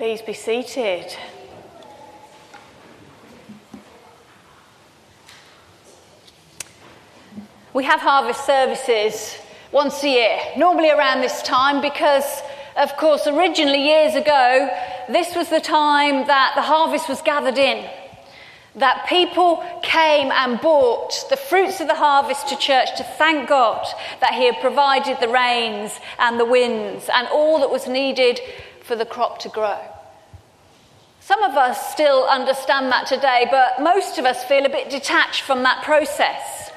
Please be seated. We have harvest services once a year, normally around this time, because, of course, originally years ago, this was the time that the harvest was gathered in. That people came and brought the fruits of the harvest to church to thank God that He had provided the rains and the winds and all that was needed for the crop to grow. Some of us still understand that today, but most of us feel a bit detached from that process.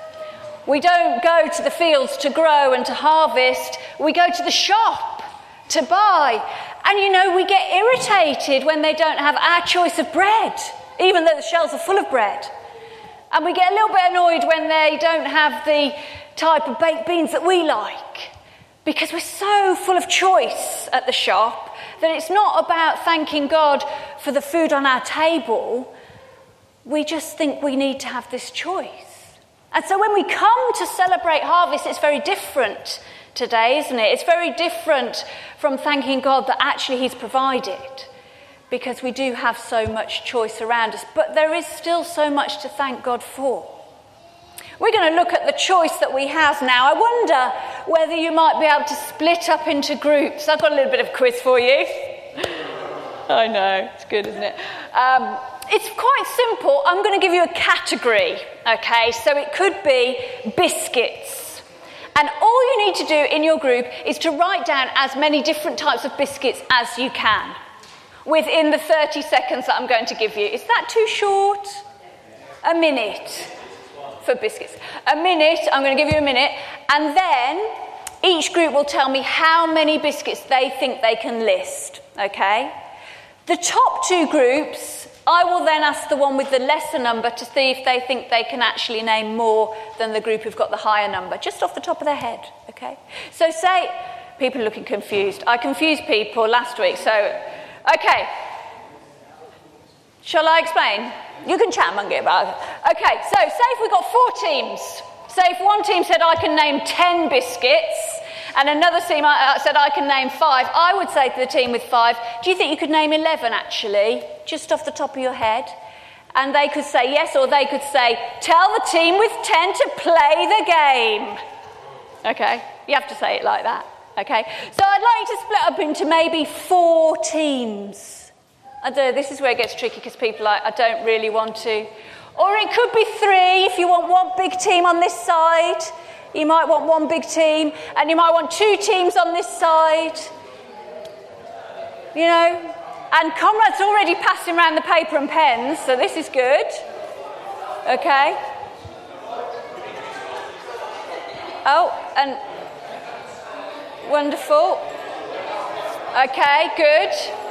We don't go to the fields to grow and to harvest, we go to the shop to buy. And you know, we get irritated when they don't have our choice of bread, even though the shelves are full of bread. And we get a little bit annoyed when they don't have the type of baked beans that we like, because we're so full of choice at the shop that it's not about thanking God for the food on our table. We just think we need to have this choice. And so when we come to celebrate harvest, it's very different today, isn't it? It's very different from thanking God that actually He's provided because we do have so much choice around us. But there is still so much to thank God for. We're going to look at the choice that we have now. I wonder whether you might be able to split up into groups. I've got a little bit of quiz for you. I know, it's good, isn't it? Um, it's quite simple. I'm going to give you a category, okay? So it could be biscuits. And all you need to do in your group is to write down as many different types of biscuits as you can within the 30 seconds that I'm going to give you. Is that too short? A minute for biscuits. A minute, I'm going to give you a minute, and then each group will tell me how many biscuits they think they can list, okay? The top two groups I will then ask the one with the lesser number to see if they think they can actually name more than the group who've got the higher number, just off the top of their head, okay? So say, people are looking confused. I confused people last week, so, okay. Shall I explain? You can chat among about it. Okay, so say if we've got four teams. Say if one team said, I can name 10 biscuits, and another team uh, said, I can name five. I would say to the team with five, Do you think you could name 11 actually, just off the top of your head? And they could say yes, or they could say, Tell the team with 10 to play the game. Okay, you have to say it like that. Okay, so I'd like to split up into maybe four teams. This is where it gets tricky because people are like, I don't really want to. Or it could be three if you want one big team on this side you might want one big team, and you might want two teams on this side. You know? And Comrade's already passing around the paper and pens, so this is good. Okay? Oh, and wonderful. Okay, good.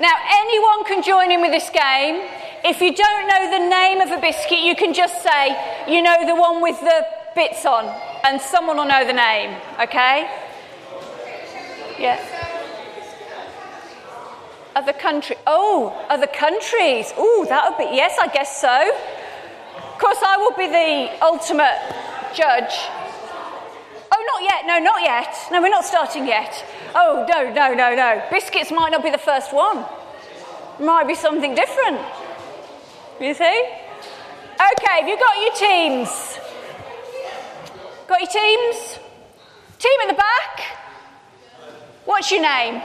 Now, anyone can join in with this game. If you don't know the name of a biscuit, you can just say, you know, the one with the bits on, and someone will know the name, okay? Yeah. Other country. Oh, other countries. Oh, that would be, yes, I guess so. Of course, I will be the ultimate judge. Oh, not yet. No, not yet. No, we're not starting yet. Oh, no, no, no, no. Biscuits might not be the first one. Might be something different. You see? Okay, have you got your teams? Got your teams? Team in the back? What's your name?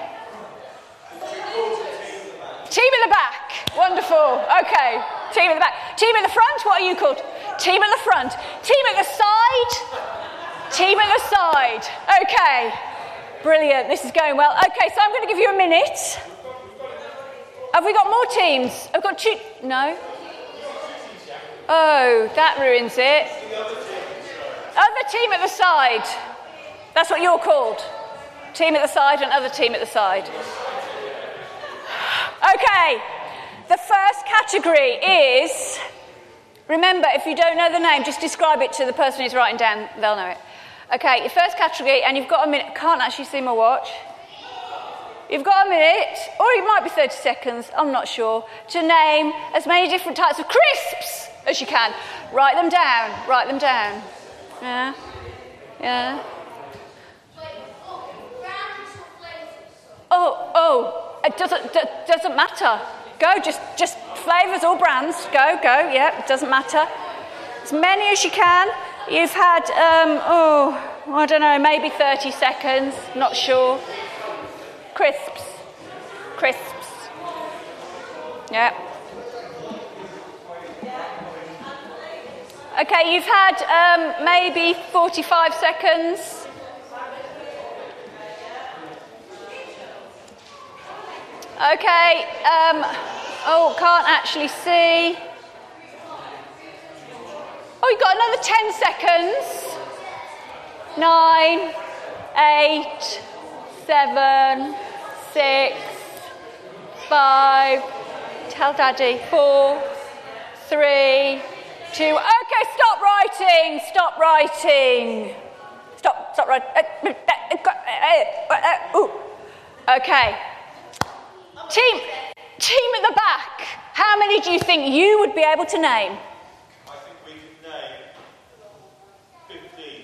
Team in the back. Wonderful. Okay. Team in the back. Team in the front. What are you called? Team at the front. Team at the side. Team at the side. Okay. Brilliant. This is going well. Okay, so I'm going to give you a minute. Have we got more teams? I've got two. No? Oh, that ruins it. Other team at the side. That's what you're called. Team at the side and other team at the side. Okay, the first category is remember, if you don't know the name, just describe it to the person who's writing down, they'll know it. Okay, your first category, and you've got a minute. Can't actually see my watch. You've got a minute, or it might be 30 seconds, I'm not sure, to name as many different types of crisps as you can. Write them down, write them down. Yeah? Yeah? Oh, oh, it doesn't, it doesn't matter. Go, just, just flavours or brands. Go, go, yeah, it doesn't matter. As many as you can. You've had, um, oh, I don't know, maybe 30 seconds, not sure. Crisps. Crisps. Yeah. Okay, you've had um, maybe 45 seconds. Okay, um, oh, can't actually see. Oh, you've got another 10 seconds. Nine, eight, seven, six, five, tell daddy, four, three, two. Okay, stop writing, stop writing. Stop, stop writing. Uh, uh, uh, okay. Team, team at the back, how many do you think you would be able to name? I think we could name 15.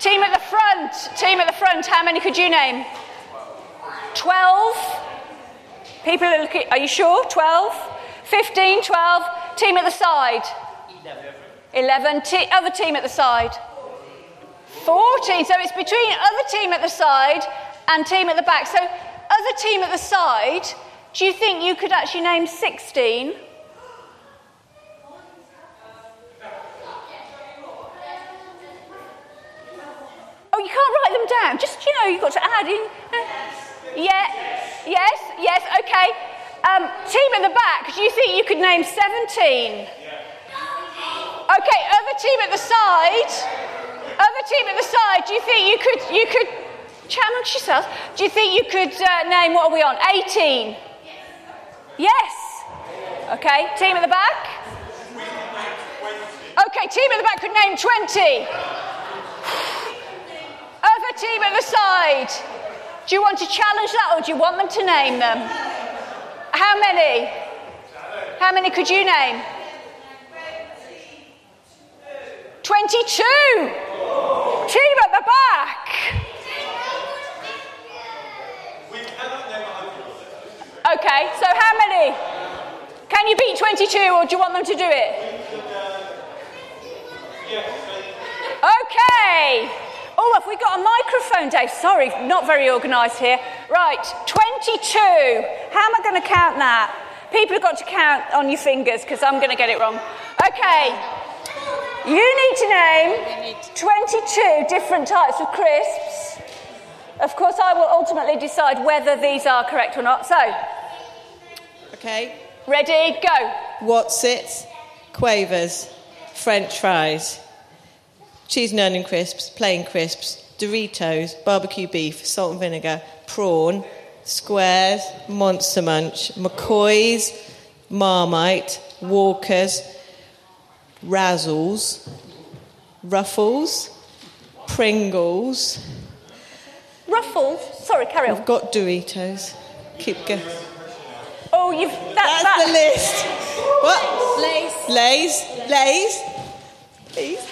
Team at the front, team at the front, how many could you name? 12? People are looking, are you sure? 12? 15, 12? Team at the side? 11. T- other team at the side? 14. So it's between other team at the side and team at the back. So, other team at the side, do you think you could actually name 16? Oh, you can't write them down. Just, you know, you've got to add in. Yeah, yes, yes, okay. Um, team at the back, do you think you could name 17? Okay, other team at the side. Other team at the side, do you think you could, you could chat amongst yourselves. Do you think you could uh, name, what are we on, 18? Yes. Okay, team at the back? Okay, team at the back could name 20. Team at the side. Do you want to challenge that or do you want them to name them? How many? How many could you name? 22. Team at the back. Okay, so how many? Can you beat 22 or do you want them to do it? Okay. Oh, have we got a microphone, Dave? Sorry, not very organised here. Right, 22. How am I going to count that? People have got to count on your fingers because I'm going to get it wrong. Okay. You need to name 22 different types of crisps. Of course, I will ultimately decide whether these are correct or not. So, Okay. ready, go. What's it? Quavers. French fries. Cheese and onion crisps. Plain crisps. Doritos. Barbecue beef. Salt and vinegar. Prawn. Squares. Monster Munch. McCoy's. Marmite. Walkers. Razzles. Ruffles. Pringles. Ruffles. Sorry, carry on. I've got Doritos. Keep going. Oh, you've. That, That's that, the list. What? Lace. Lays. Lays. Please.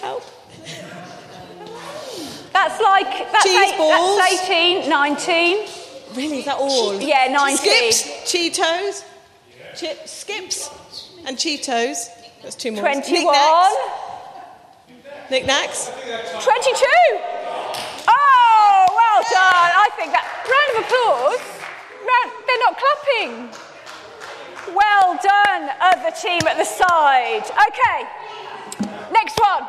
That's like. That's, Cheese eight, balls. that's 18, 19. Really? Is that all? Yeah, 19. Skips, Cheetos, chips, skips, and Cheetos. That's two more. 21. Nik Naks. Knickknacks. 22. Oh, well done. I think that. Round of applause. Round, they're not clapping. Well done, other team at the side. Okay, next one.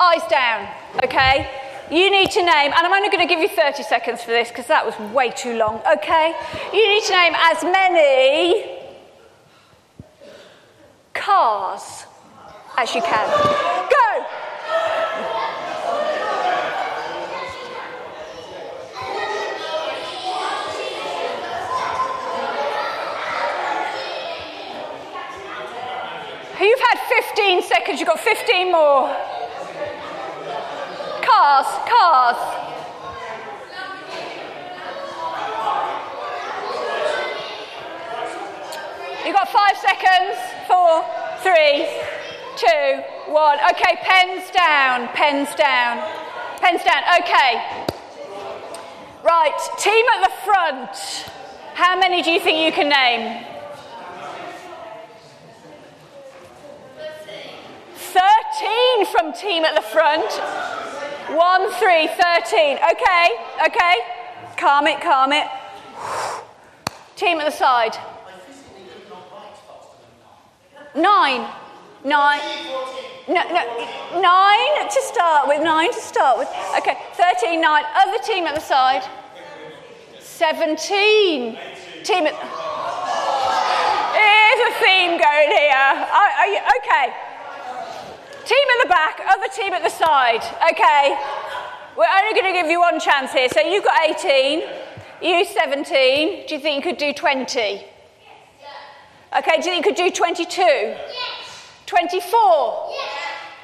Eyes down. Okay, you need to name, and I'm only going to give you 30 seconds for this because that was way too long. Okay, you need to name as many cars as you can. Go. You've had 15 seconds, you've got 15 more. Cars, cars. You've got five seconds. Four, three, two, one. Okay, pens down, pens down, pens down. Okay. Right, team at the front. How many do you think you can name? 13 from team at the front. One, three, 13. Okay, okay. Calm it, calm it. Team at the side. Nine. Nine. No, no, nine to start with. Nine to start with. Okay, 13, nine. Other team at the side. 17. Team at. Here's a theme going here. Okay. Team at the back, other team at the side. Okay. We're only going to give you one chance here. So you've got 18, you 17. Do you think you could do 20? Yes. Okay, do you think you could do 22? Yes. 24? Yes.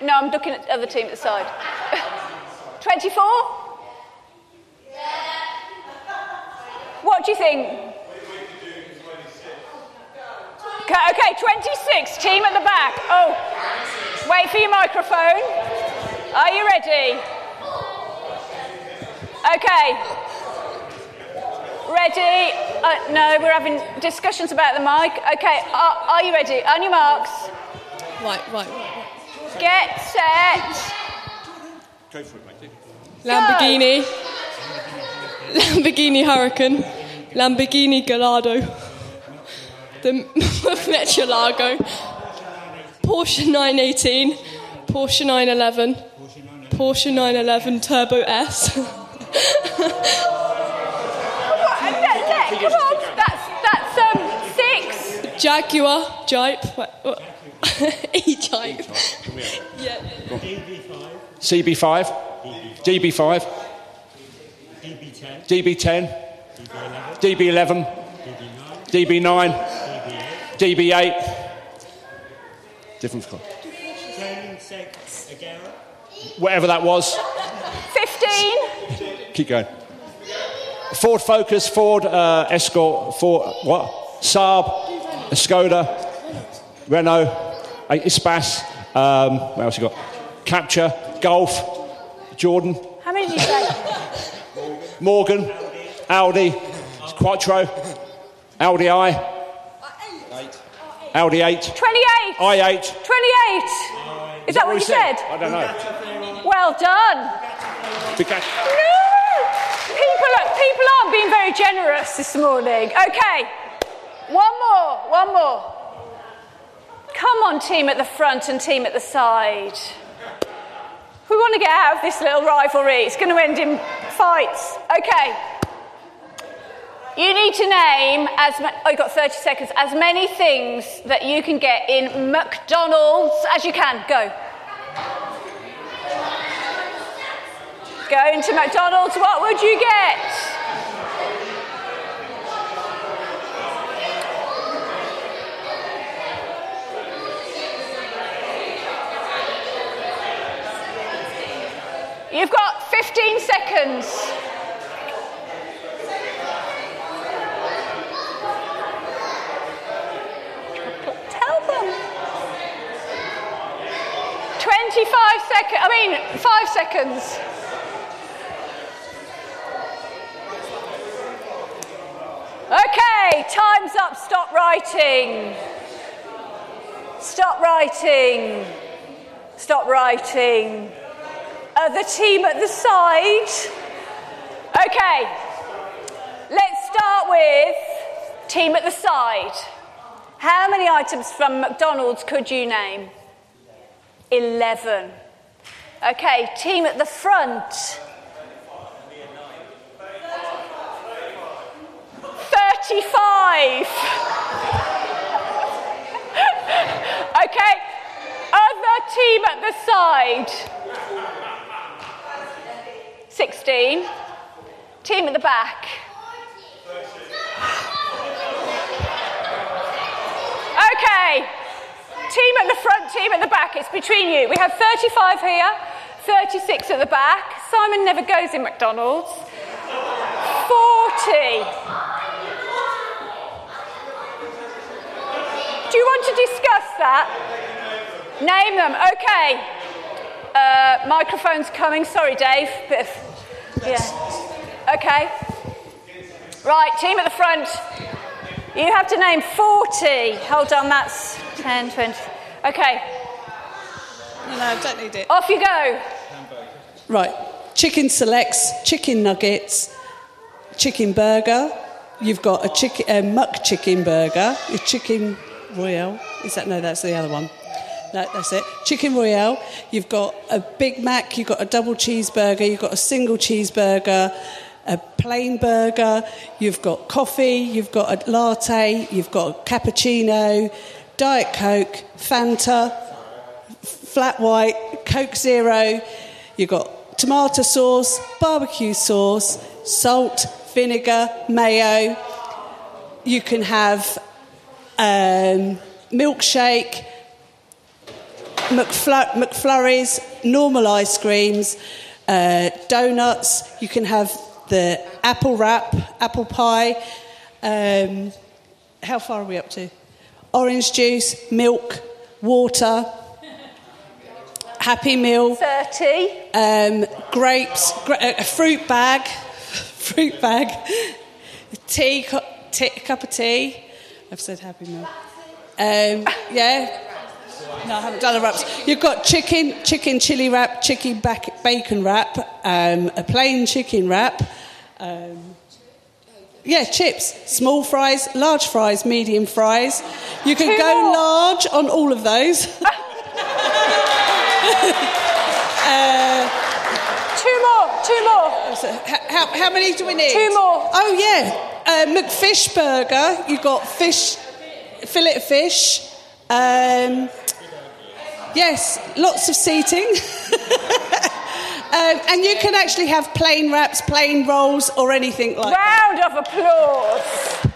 No, I'm looking at the other team at the side. 24? What do you think? Okay, 26, team at the back. Oh, wait for your microphone. Are you ready? Okay. Ready? Uh, no, we're having discussions about the mic. Okay, are, are you ready? On your marks. Right, right, right. Get set. Go for it, mate. Lamborghini. Lamborghini Huracan. Lamborghini Gallardo. The Murcielago. Porsche 918. Porsche 911. Porsche 911 Turbo S. Come on, that's, that's um, six. Jaguar Jipe? E-Jeep. Yeah. CB5, DB5, DB10, DB11, DB9, DB8. Different colour. Whatever that was, 15. keep going. Ford Focus, Ford uh, Escort, Ford what? Saab, Skoda, Renault, uh, Ispas. Um, what else you got? Captur, Golf, Jordan, How many did you say? Morgan, Audi, Quattro, Audi I, Audi 8, 28. i8. 28. Is that what you said? I don't know. Well done. No! People, are, people aren't being very generous this morning. Okay, one more, one more. Come on, team at the front and team at the side. We want to get out of this little rivalry. It's going to end in fights. Okay. You need to name as ma- oh, you've got 30 seconds as many things that you can get in McDonald's as you can. Go. Go into McDonald's. What would you get? You've got 15 seconds. Tell them. 25 seconds. I mean, five seconds. Okay, time's up. Stop writing. Stop writing. Stop writing. Uh, Other team at the side. Okay, let's start with team at the side. How many items from McDonald's could you name? 11. Okay, team at the front. 35. okay, other team at the side. 16. Team at the back. Okay, team at the front, team at the back. It's between you. We have 35 here, 36 at the back. Simon never goes in McDonald's. 40. Do you want to discuss that? Name them. Okay. Uh, microphone's coming. Sorry, Dave. Bit yeah. Okay. Right, team at the front. You have to name 40. Hold on, that's 10, 20. Okay, No, no, I don't need it. off you go. Right. Chicken selects, chicken nuggets, chicken burger. You've got a chicken, a McChicken burger, a chicken royale. Is that no? That's the other one. No, that's it. Chicken royale. You've got a Big Mac. You've got a double cheeseburger. You've got a single cheeseburger, a plain burger. You've got coffee. You've got a latte. You've got a cappuccino, diet coke, Fanta, flat white, Coke Zero. You've got tomato sauce, barbecue sauce, salt, vinegar, mayo. You can have um, milkshake, McFlur- McFlurries, normal ice creams, uh, donuts. You can have the apple wrap, apple pie. Um, how far are we up to? Orange juice, milk, water. Happy Meal, 30. um, grapes, gra- a fruit bag, fruit bag, tea, cu- tea, cup of tea. I've said Happy Meal. Um, yeah. No, I haven't done the wraps. You've got chicken, chicken chili wrap, chicken bac- bacon wrap, um, a plain chicken wrap. Um, yeah, chips, small fries, large fries, medium fries. You can Two go more. large on all of those. Two more, two more. So, h- how, how many do we need? Two more. Oh, yeah. Uh, McFish burger. You've got fish, fillet of fish. Um, yes, lots of seating. um, and you can actually have plain wraps, plain rolls, or anything like that. Round of applause.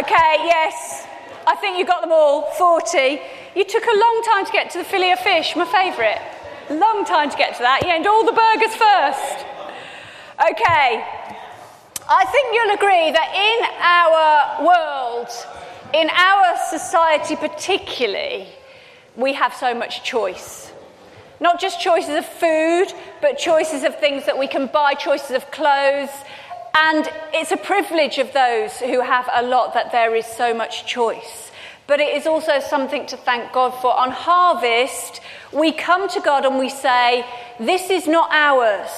Okay, yes. I think you got them all. 40. You took a long time to get to the fillet of fish, my favourite. Long time to get to that. You aimed all the burgers first. Okay. I think you'll agree that in our world, in our society particularly, we have so much choice. Not just choices of food, but choices of things that we can buy, choices of clothes. And it's a privilege of those who have a lot that there is so much choice. But it is also something to thank God for. On harvest, we come to God and we say, This is not ours.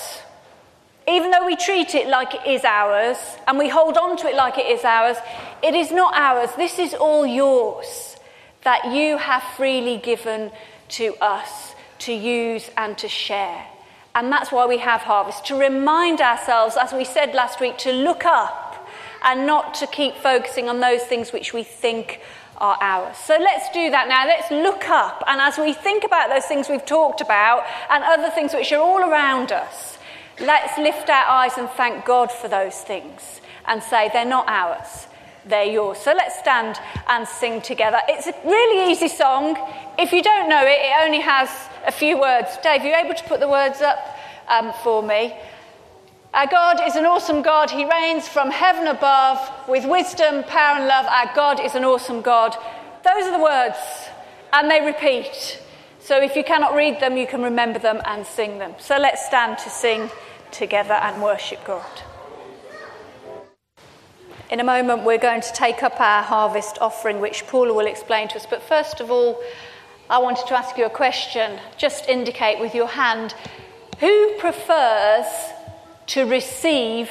Even though we treat it like it is ours and we hold on to it like it is ours, it is not ours. This is all yours that you have freely given to us to use and to share. And that's why we have harvest, to remind ourselves, as we said last week, to look up and not to keep focusing on those things which we think are ours. So let's do that now. Let's look up. And as we think about those things we've talked about and other things which are all around us, let's lift our eyes and thank God for those things and say they're not ours, they're yours. So let's stand and sing together. It's a really easy song. If you don't know it, it only has a few words. Dave, are you able to put the words up um, for me? Our God is an awesome God. He reigns from heaven above with wisdom, power, and love. Our God is an awesome God. Those are the words, and they repeat. So if you cannot read them, you can remember them and sing them. So let's stand to sing together and worship God. In a moment, we're going to take up our harvest offering, which Paula will explain to us. But first of all, I wanted to ask you a question. Just indicate with your hand who prefers to receive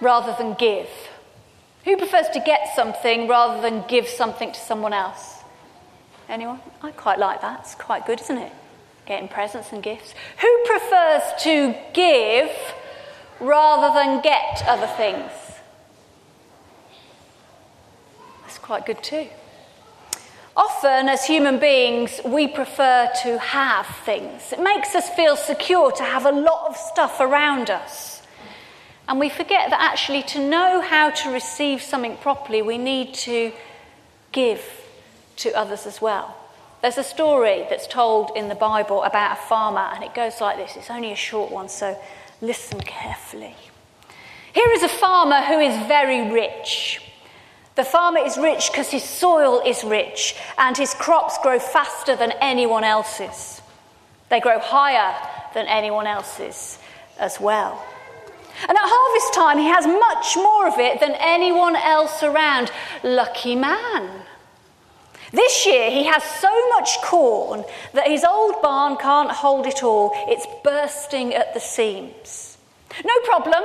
rather than give? Who prefers to get something rather than give something to someone else? Anyone? I quite like that. It's quite good, isn't it? Getting presents and gifts. Who prefers to give rather than get other things? That's quite good too. Often, as human beings, we prefer to have things. It makes us feel secure to have a lot of stuff around us. And we forget that actually, to know how to receive something properly, we need to give to others as well. There's a story that's told in the Bible about a farmer, and it goes like this. It's only a short one, so listen carefully. Here is a farmer who is very rich. The farmer is rich because his soil is rich and his crops grow faster than anyone else's. They grow higher than anyone else's as well. And at harvest time, he has much more of it than anyone else around. Lucky man. This year, he has so much corn that his old barn can't hold it all. It's bursting at the seams. No problem,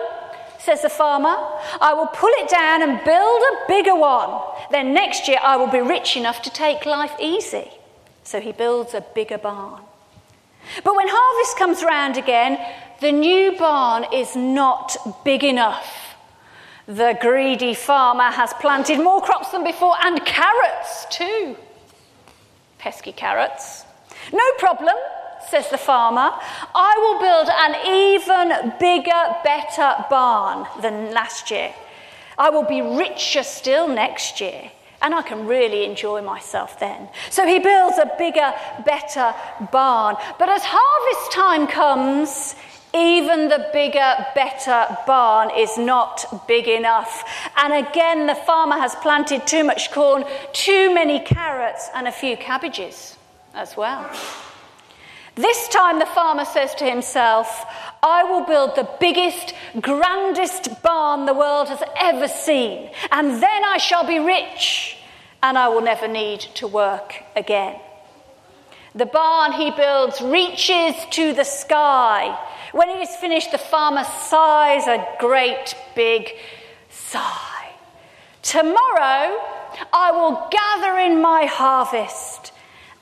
says the farmer. I will pull it down and build a bigger one. Then next year, I will be rich enough to take life easy. So he builds a bigger barn. But when harvest comes round again, the new barn is not big enough. The greedy farmer has planted more crops than before and carrots too. Pesky carrots. No problem, says the farmer. I will build an even bigger, better barn than last year. I will be richer still next year and I can really enjoy myself then. So he builds a bigger, better barn. But as harvest time comes, even the bigger, better barn is not big enough. And again, the farmer has planted too much corn, too many carrots, and a few cabbages as well. This time, the farmer says to himself, I will build the biggest, grandest barn the world has ever seen, and then I shall be rich, and I will never need to work again. The barn he builds reaches to the sky. When it is finished, the farmer sighs a great big sigh. Tomorrow I will gather in my harvest,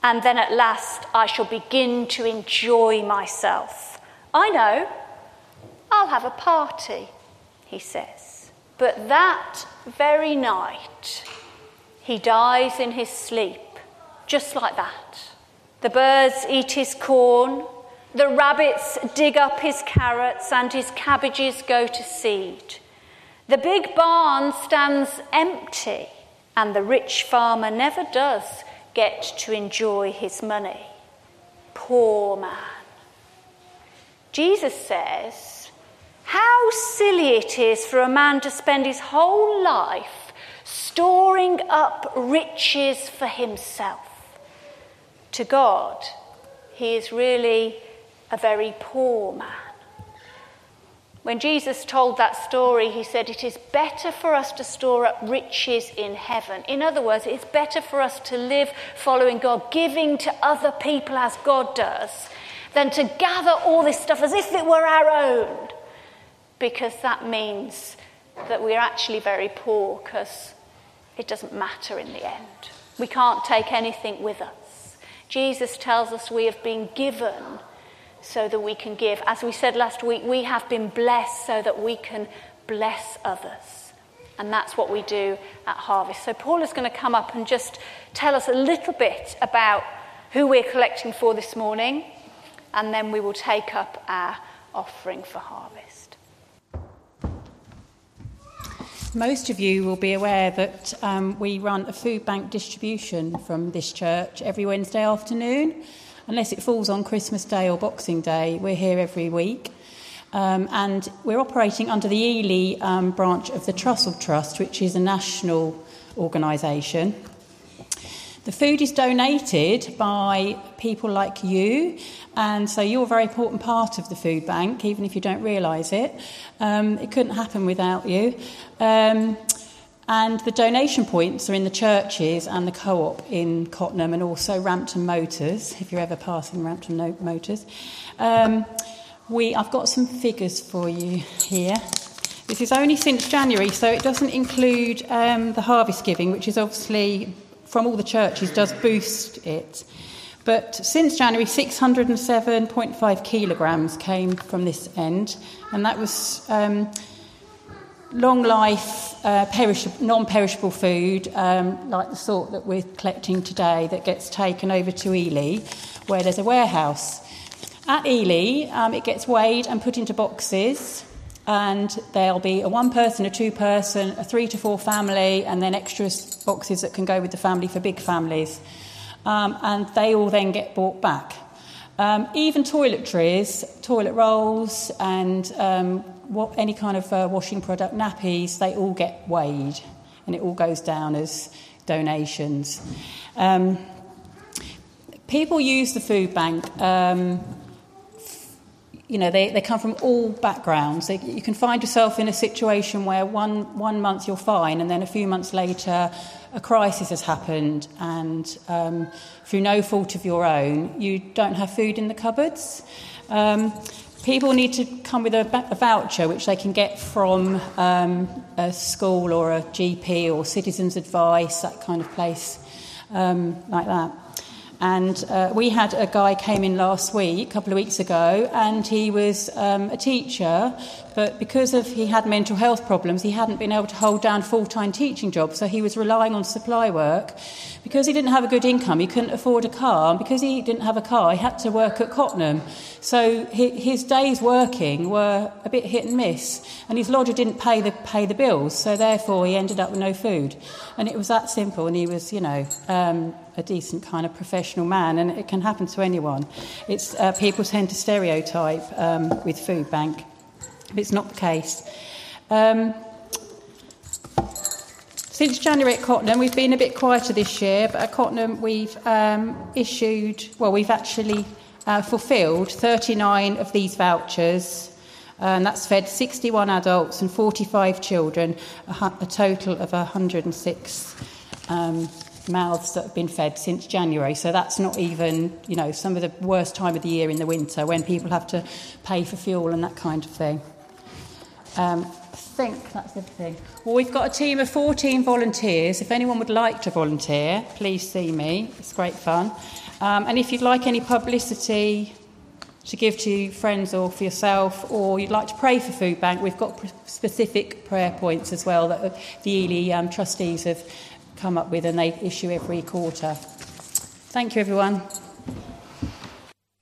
and then at last I shall begin to enjoy myself. I know, I'll have a party, he says. But that very night, he dies in his sleep, just like that. The birds eat his corn, the rabbits dig up his carrots, and his cabbages go to seed. The big barn stands empty, and the rich farmer never does get to enjoy his money. Poor man. Jesus says, How silly it is for a man to spend his whole life storing up riches for himself to God, he is really a very poor man. When Jesus told that story, he said, It is better for us to store up riches in heaven. In other words, it's better for us to live following God, giving to other people as God does, than to gather all this stuff as if it were our own. Because that means that we're actually very poor because it doesn't matter in the end. We can't take anything with us. Jesus tells us we have been given so that we can give. As we said last week, we have been blessed so that we can bless others. And that's what we do at Harvest. So, Paul is going to come up and just tell us a little bit about who we're collecting for this morning, and then we will take up our offering for Harvest. Most of you will be aware that um, we run a food bank distribution from this church every Wednesday afternoon. Unless it falls on Christmas Day or Boxing Day, we're here every week. Um, and we're operating under the Ely um, branch of the Trussell Trust, which is a national organisation. The food is donated by people like you, and so you're a very important part of the food bank, even if you don't realise it. Um, it couldn't happen without you. And the donation points are in the churches and the co op in Cottenham and also Rampton Motors, if you're ever passing Rampton Motors. Um, we, I've got some figures for you here. This is only since January, so it doesn't include um, the harvest giving, which is obviously from all the churches does boost it. But since January, 607.5 kilograms came from this end, and that was um, long life, uh, non perishable food, um, like the sort that we're collecting today, that gets taken over to Ely, where there's a warehouse. At Ely, um, it gets weighed and put into boxes and there'll be a one person, a two person, a three to four family, and then extra boxes that can go with the family for big families. Um, and they all then get bought back. Um, even toiletries, toilet rolls, and um, what, any kind of uh, washing product, nappies, they all get weighed, and it all goes down as donations. Um, people use the food bank um, you know, they, they come from all backgrounds. They, you can find yourself in a situation where one, one month you're fine, and then a few months later, a crisis has happened, and um, through no fault of your own, you don't have food in the cupboards. Um, people need to come with a, a, voucher which they can get from um, a school or a GP or citizens' advice, that kind of place, um, like that. And uh, we had a guy came in last week, a couple of weeks ago, and he was um, a teacher, but because of he had mental health problems, he hadn't been able to hold down full-time teaching jobs, so he was relying on supply work. Because he didn't have a good income, he couldn't afford a car, and because he didn't have a car, he had to work at Cottenham. So his days working were a bit hit and miss, and his lodger didn't pay the pay the bills, so therefore he ended up with no food. And it was that simple, and he was, you know. Um, a decent kind of professional man, and it can happen to anyone. It's uh, people tend to stereotype um, with food bank, but it's not the case. Um, since January at Cottenham, we've been a bit quieter this year, but at Cottenham we've um, issued, well, we've actually uh, fulfilled 39 of these vouchers. And that's fed 61 adults and 45 children, a, a total of 106 um, mouths that have been fed since January. So that's not even, you know, some of the worst time of the year in the winter when people have to pay for fuel and that kind of thing. Um, I think that's everything. Well, we've got a team of 14 volunteers. If anyone would like to volunteer, please see me. It's great fun. Um, and if you'd like any publicity to give to friends or for yourself, or you'd like to pray for Food Bank, we've got specific prayer points as well that the Ely um, trustees have come up with and they issue every quarter. Thank you, everyone.